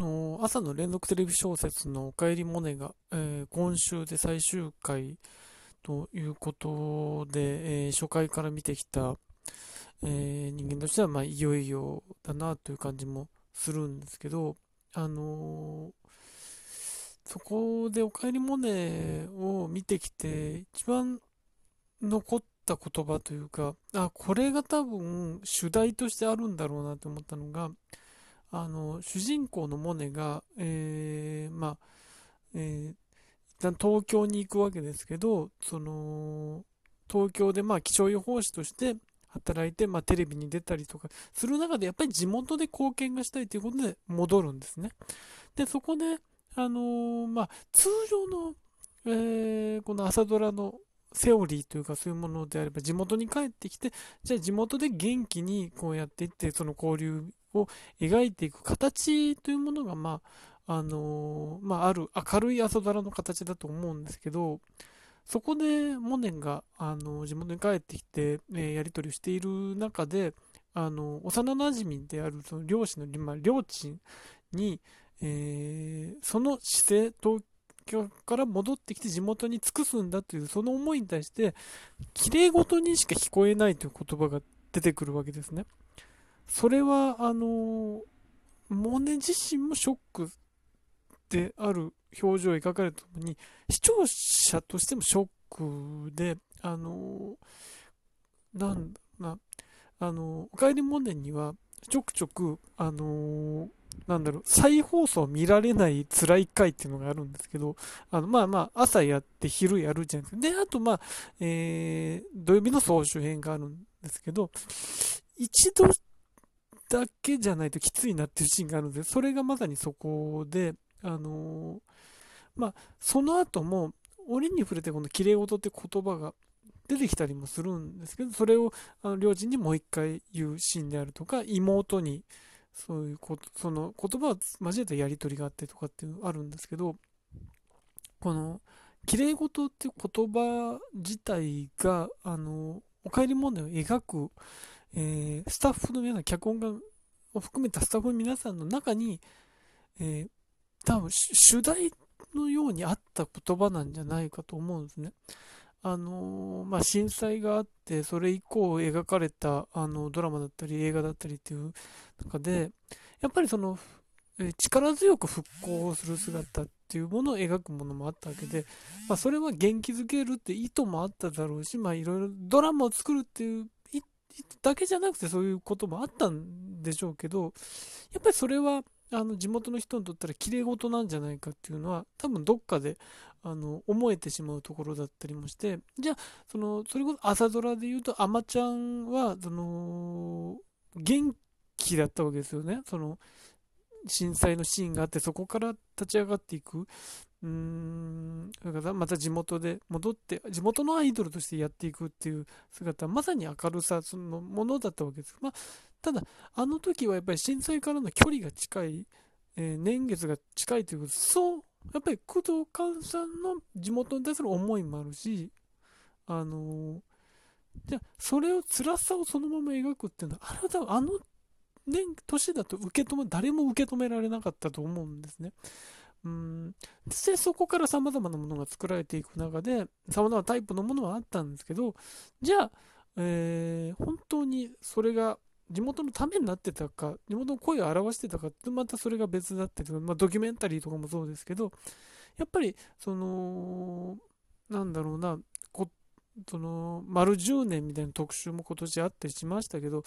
の朝の連続テレビ小説の「おかえりモネが」えー、今週で最終回ということで、えー、初回から見てきた、えー、人間としては、まあ、いよいよだなという感じもするんですけど、あのそこで「おかえりモネ」を見てきて一番残った言葉というかあこれが多分主題としてあるんだろうなと思ったのがあの主人公のモネが、えー、まあ、えー、一旦東京に行くわけですけど、その、東京でまあ気象予報士として働いて、まあ、テレビに出たりとかする中で、やっぱり地元で貢献がしたいということで戻るんですね。で、そこで、あのー、まあ、通常の、えー、この朝ドラのセオリーというかそういうものであれば地元に帰ってきてじゃあ地元で元気にこうやっていってその交流を描いていく形というものが、まあ、あのー、まあ、ある明るい朝ドラの形だと思うんですけど、そこでモネが、あのー、地元に帰ってきて、えー、やり取りをしている中で、あの幼なじみであるその漁師の、まあ、両親に、えその姿勢、東京から戻ってきて地元に尽くすんだというその思いに対して、綺麗事にしか聞こえないという言葉が出てくるわけですね。それは、あの、モネ自身もショックである表情を描かれるとともに、視聴者としてもショックで、あの、なんだな、あの、おかえりモネには、ちょくちょく、あのなんだろう、再放送見られない辛い回っていうのがあるんですけど、あの、まあまあ、朝やって昼やるじゃないですか。で、あとまあ、えー、土曜日の総集編があるんですけど、一度だけじゃないときついなっていうシーンがあるので、それがまさにそこで、あのー、まあ、その後も、折に触れてこの綺麗事って言葉が出てきたりもするんですけど、それをあの両親にもう一回言うシーンであるとか、妹にそういうこと、その言葉を交えたやり取りがあってとかっていうのがあるんですけど、この、綺麗事って言葉自体が、あの、お帰り問題を描く、えー、スタッフの皆さん、脚本家を含めたスタッフの皆さんの中に、えー、多分主題のようにあった言葉なんじゃないかと思うんですね。あのー、まあ、震災があって、それ以降描かれたあのドラマだったり映画だったりっていう中で、やっぱりその、力強く復興する姿っていうものを描くものもあったわけで、まあ、それは元気づけるって意図もあっただろうし、まあ、いろいろドラマを作るっていうだけじゃなくてそういうこともあったんでしょうけど、やっぱりそれは、あの、地元の人にとったら綺麗事なんじゃないかっていうのは、多分どっかで、あの、思えてしまうところだったりもして、じゃあ、その、それこそ朝ドラで言うと、あまちゃんは、その、元気だったわけですよね。その、震災のシーンがあって、そこから立ち上がっていく。うーん、また地元で戻って、地元のアイドルとしてやっていくっていう姿はまさに明るさそのものだったわけです。まあ、ただ、あの時はやっぱり震災からの距離が近い、えー、年月が近いということそう、やっぱり工藤寛さんの地元に対する思いもあるし、あのー、じゃあ、それを辛さをそのまま描くっていうのは、あれはあの年、年だと受け止め、誰も受け止められなかったと思うんですね。うん。で、そこから様々なものが作られていく中で、様々なタイプのものはあったんですけど、じゃあ、えー、本当にそれが地元のためになってたか、地元の声を表してたかってまたそれが別だったりとか、まあ、ドキュメンタリーとかもそうですけど、やっぱり、その、なんだろうな、こその、丸10年みたいな特集も今年あったりしましたけど、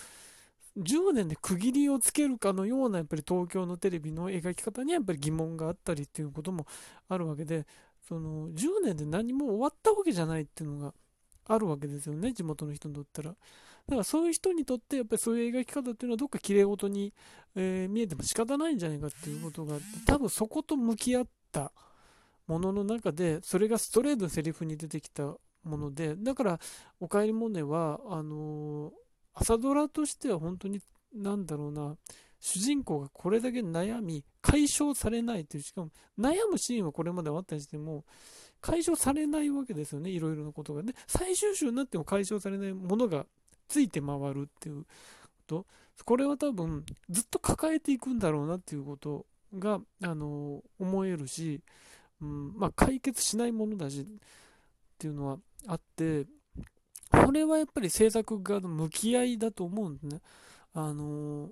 10年で区切りをつけるかのようなやっぱり東京のテレビの描き方にはやっぱり疑問があったりっていうこともあるわけでその10年で何も終わったわけじゃないっていうのがあるわけですよね地元の人にとったらだからそういう人にとってやっぱりそういう描き方っていうのはどっか綺麗事に、えー、見えても仕方ないんじゃないかっていうことがあって多分そこと向き合ったものの中でそれがストレートのセリフに出てきたものでだから「おかえりモネは」あのー朝ドラとしては本当に、なんだろうな、主人公がこれだけ悩み、解消されないという、しかも悩むシーンはこれまであったにしても、解消されないわけですよね、いろいろなことがね。最終週になっても解消されないものがついて回るっていうこと。これは多分、ずっと抱えていくんだろうなっていうことが、あの思えるし、うんまあ、解決しないものだしっていうのはあってこれはやっぱり制作側の向き合いだと思うんでね。あの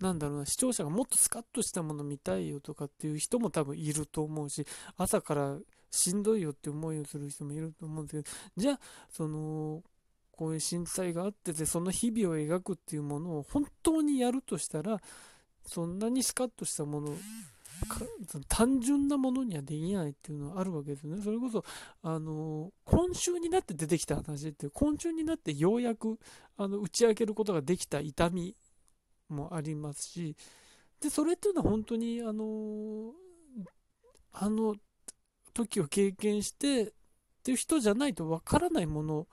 なんだろうな、視聴者がもっとスカッとしたもの見たいよとかっていう人も多分いると思うし、朝からしんどいよって思いをする人もいると思うんですけど、じゃあ、その、こういう震災があってて、その日々を描くっていうものを本当にやるとしたら、そんなにスカッとしたもの、単純なものにはできないっていうのはあるわけですね。それこそ、あの、今週になって出てきた話って、今週になってようやく、あの、打ち明けることができた痛みもありますし、で、それっていうのは本当に、あの、あの時を経験してっていう人じゃないとわからないもの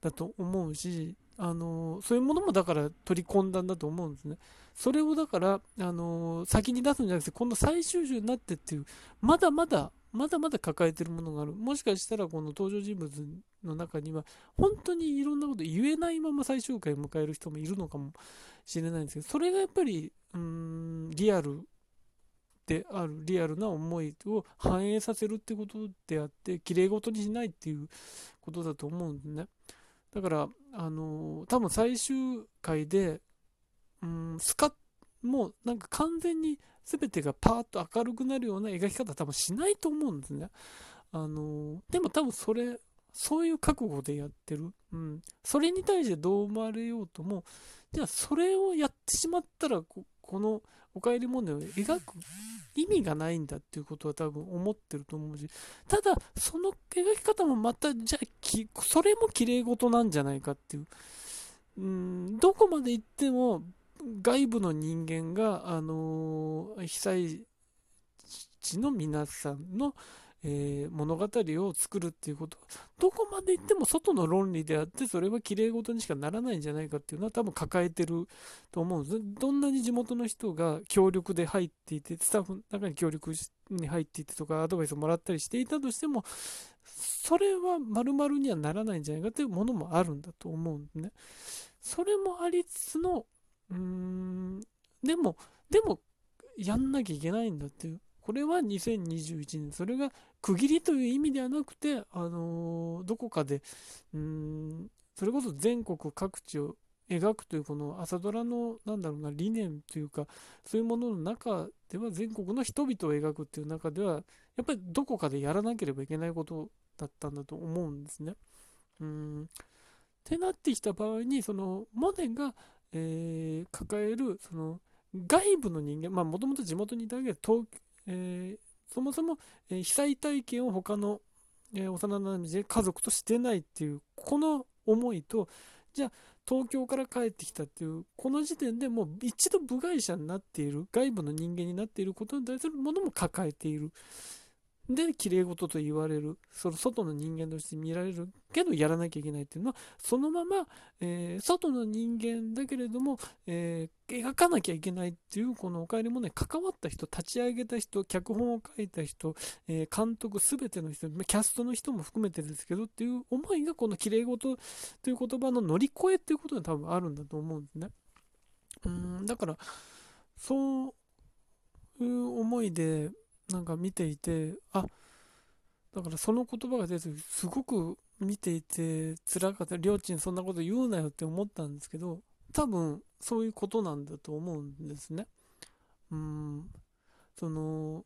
だと思うし、あのそういうものもだから取り込んだんだと思うんですね。それをだから、あの先に出すんじゃなくて、今度最終週になってっていう、まだまだ、まだまだ抱えてるものがある。もしかしたらこの登場人物の中には、本当にいろんなこと言えないまま最終回を迎える人もいるのかもしれないんですけど、それがやっぱり、うん、リアルである、リアルな思いを反映させるってことであって、綺麗事にしないっていうことだと思うんですね。だから、あのー、多分最終回で、うん、スカッ、もうなんか完全に全てがパーッと明るくなるような描き方多分しないと思うんですね。あのー、でも多分それ、そういう覚悟でやってる。うん。それに対してどう思われようとも、じゃあそれをやってしまったらこ、このおかえり問題を描く意味がないんだっていうことは多分思ってると思うし、ただ、その描き方もまた、じゃあ、それも綺麗事なんじゃないかっていう。うん、どこまで行っても、外部の人間が、あのー、被災地の皆さんの、えー、物語を作るっていうこと。どこまで行っても外の論理であってそれは綺麗事にしかならないんじゃないかっていうのは多分抱えてると思うんです。どんなに地元の人が協力で入っていてスタッフの中に協力に入っていてとかアドバイスをもらったりしていたとしてもそれは丸々にはならないんじゃないかっていうものもあるんだと思うんですね。それもありつつのうーんでもでもやんなきゃいけないんだっていう。これは2021年、それが区切りという意味ではなくて、あの、どこかで、うん、それこそ全国各地を描くというこの朝ドラのなんだろうな理念というかそういうものの中では全国の人々を描くっていう中ではやっぱりどこかでやらなければいけないことだったんだと思うんですね。うんってなってきた場合にそのモネが、えー、抱えるその外部の人間まあもともと地元にいたわけで東えー、そもそも、え、被災体験を他の、え、幼なじみで家族としてないっていう、この思いと、じゃあ、東京から帰ってきたっていう、この時点でもう一度部外者になっている、外部の人間になっていることに対するものも抱えている。で、綺麗事と言われる、その外の人間として見られるけどやらなきゃいけないっていうのは、そのまま、えー、外の人間だけれども、えー、描かなきゃいけないっていう、このお帰りもね、関わった人、立ち上げた人、脚本を書いた人、えー、監督すべての人、キャストの人も含めてですけどっていう思いが、この綺麗事という言葉の乗り越えっていうことが多分あるんだと思うんですね。うん、だから、そういう思いで、なんか見ていて、あ、だからその言葉が出て、すごく見ていて辛かった。りょうちんそんなこと言うなよって思ったんですけど、多分そういうことなんだと思うんですね。うん、その、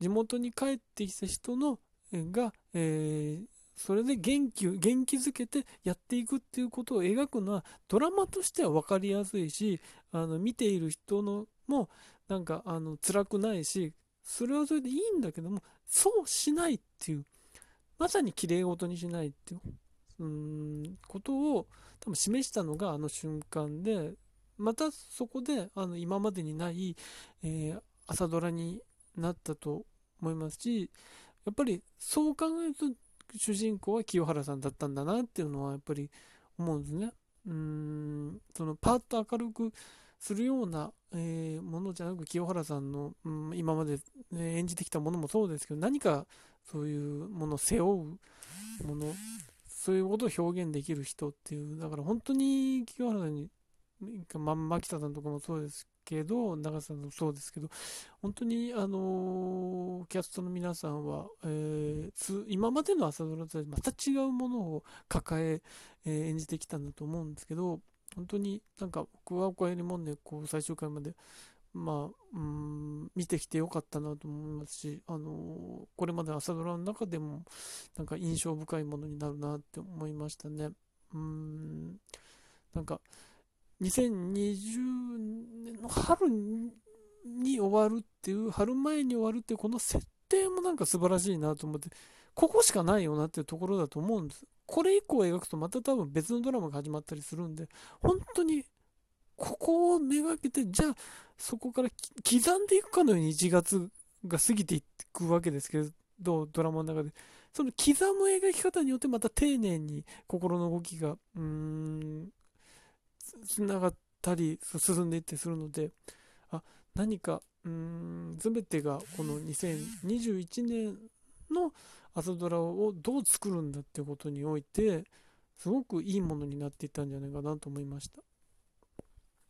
地元に帰ってきた人の、が、えー、それで元気元気づけてやっていくっていうことを描くのはドラマとしては分かりやすいしあの見ている人のもなんかあの辛くないしそれはそれでいいんだけども、そうしないっていう、まさに綺麗事にしないっていう、うん、ことを多分示したのがあの瞬間で、またそこであの今までにない、えー、朝ドラになったと思いますし、やっぱりそう考えると主人公は清原さんだったんだなっていうのはやっぱり思うんですね。うーん、そのパッと明るくするような、えー、ものじゃなく清原さんの、うん、今まで、ね、演じてきたものもそうですけど何かそういうものを背負うものそういうことを表現できる人っていうだから本当に清原さんにまん牧田さんとかもそうですけど、長瀬さんもそうですけど、本当に、あのキャストの皆さんは、えー、今までの朝ドラとはまた違うものを抱ええー、演じてきたんだと思うんですけど、本当になんか僕はおかえりもんで、こう、最終回まで、まあ、うん、見てきてよかったなと思いますし、あのこれまで朝ドラの中でも、なんか印象深いものになるなって思いましたね。うん、なんか、2020年の春に終わるっていう、春前に終わるっていう、この設定もなんか素晴らしいなと思って、ここしかないよなっていうところだと思うんです。これ以降描くとまた多分別のドラマが始まったりするんで、本当にここをめがけて、じゃあそこから刻んでいくかのように1月が過ぎていくわけですけど、ドラマの中で。その刻む描き方によってまた丁寧に心の動きが、うーん、つながったり進んでいってするので、あ、何か、うん、全てがこの2021年の朝ドラをどう作るんだってことにおいて、すごくいいものになっていったんじゃないかなと思いました。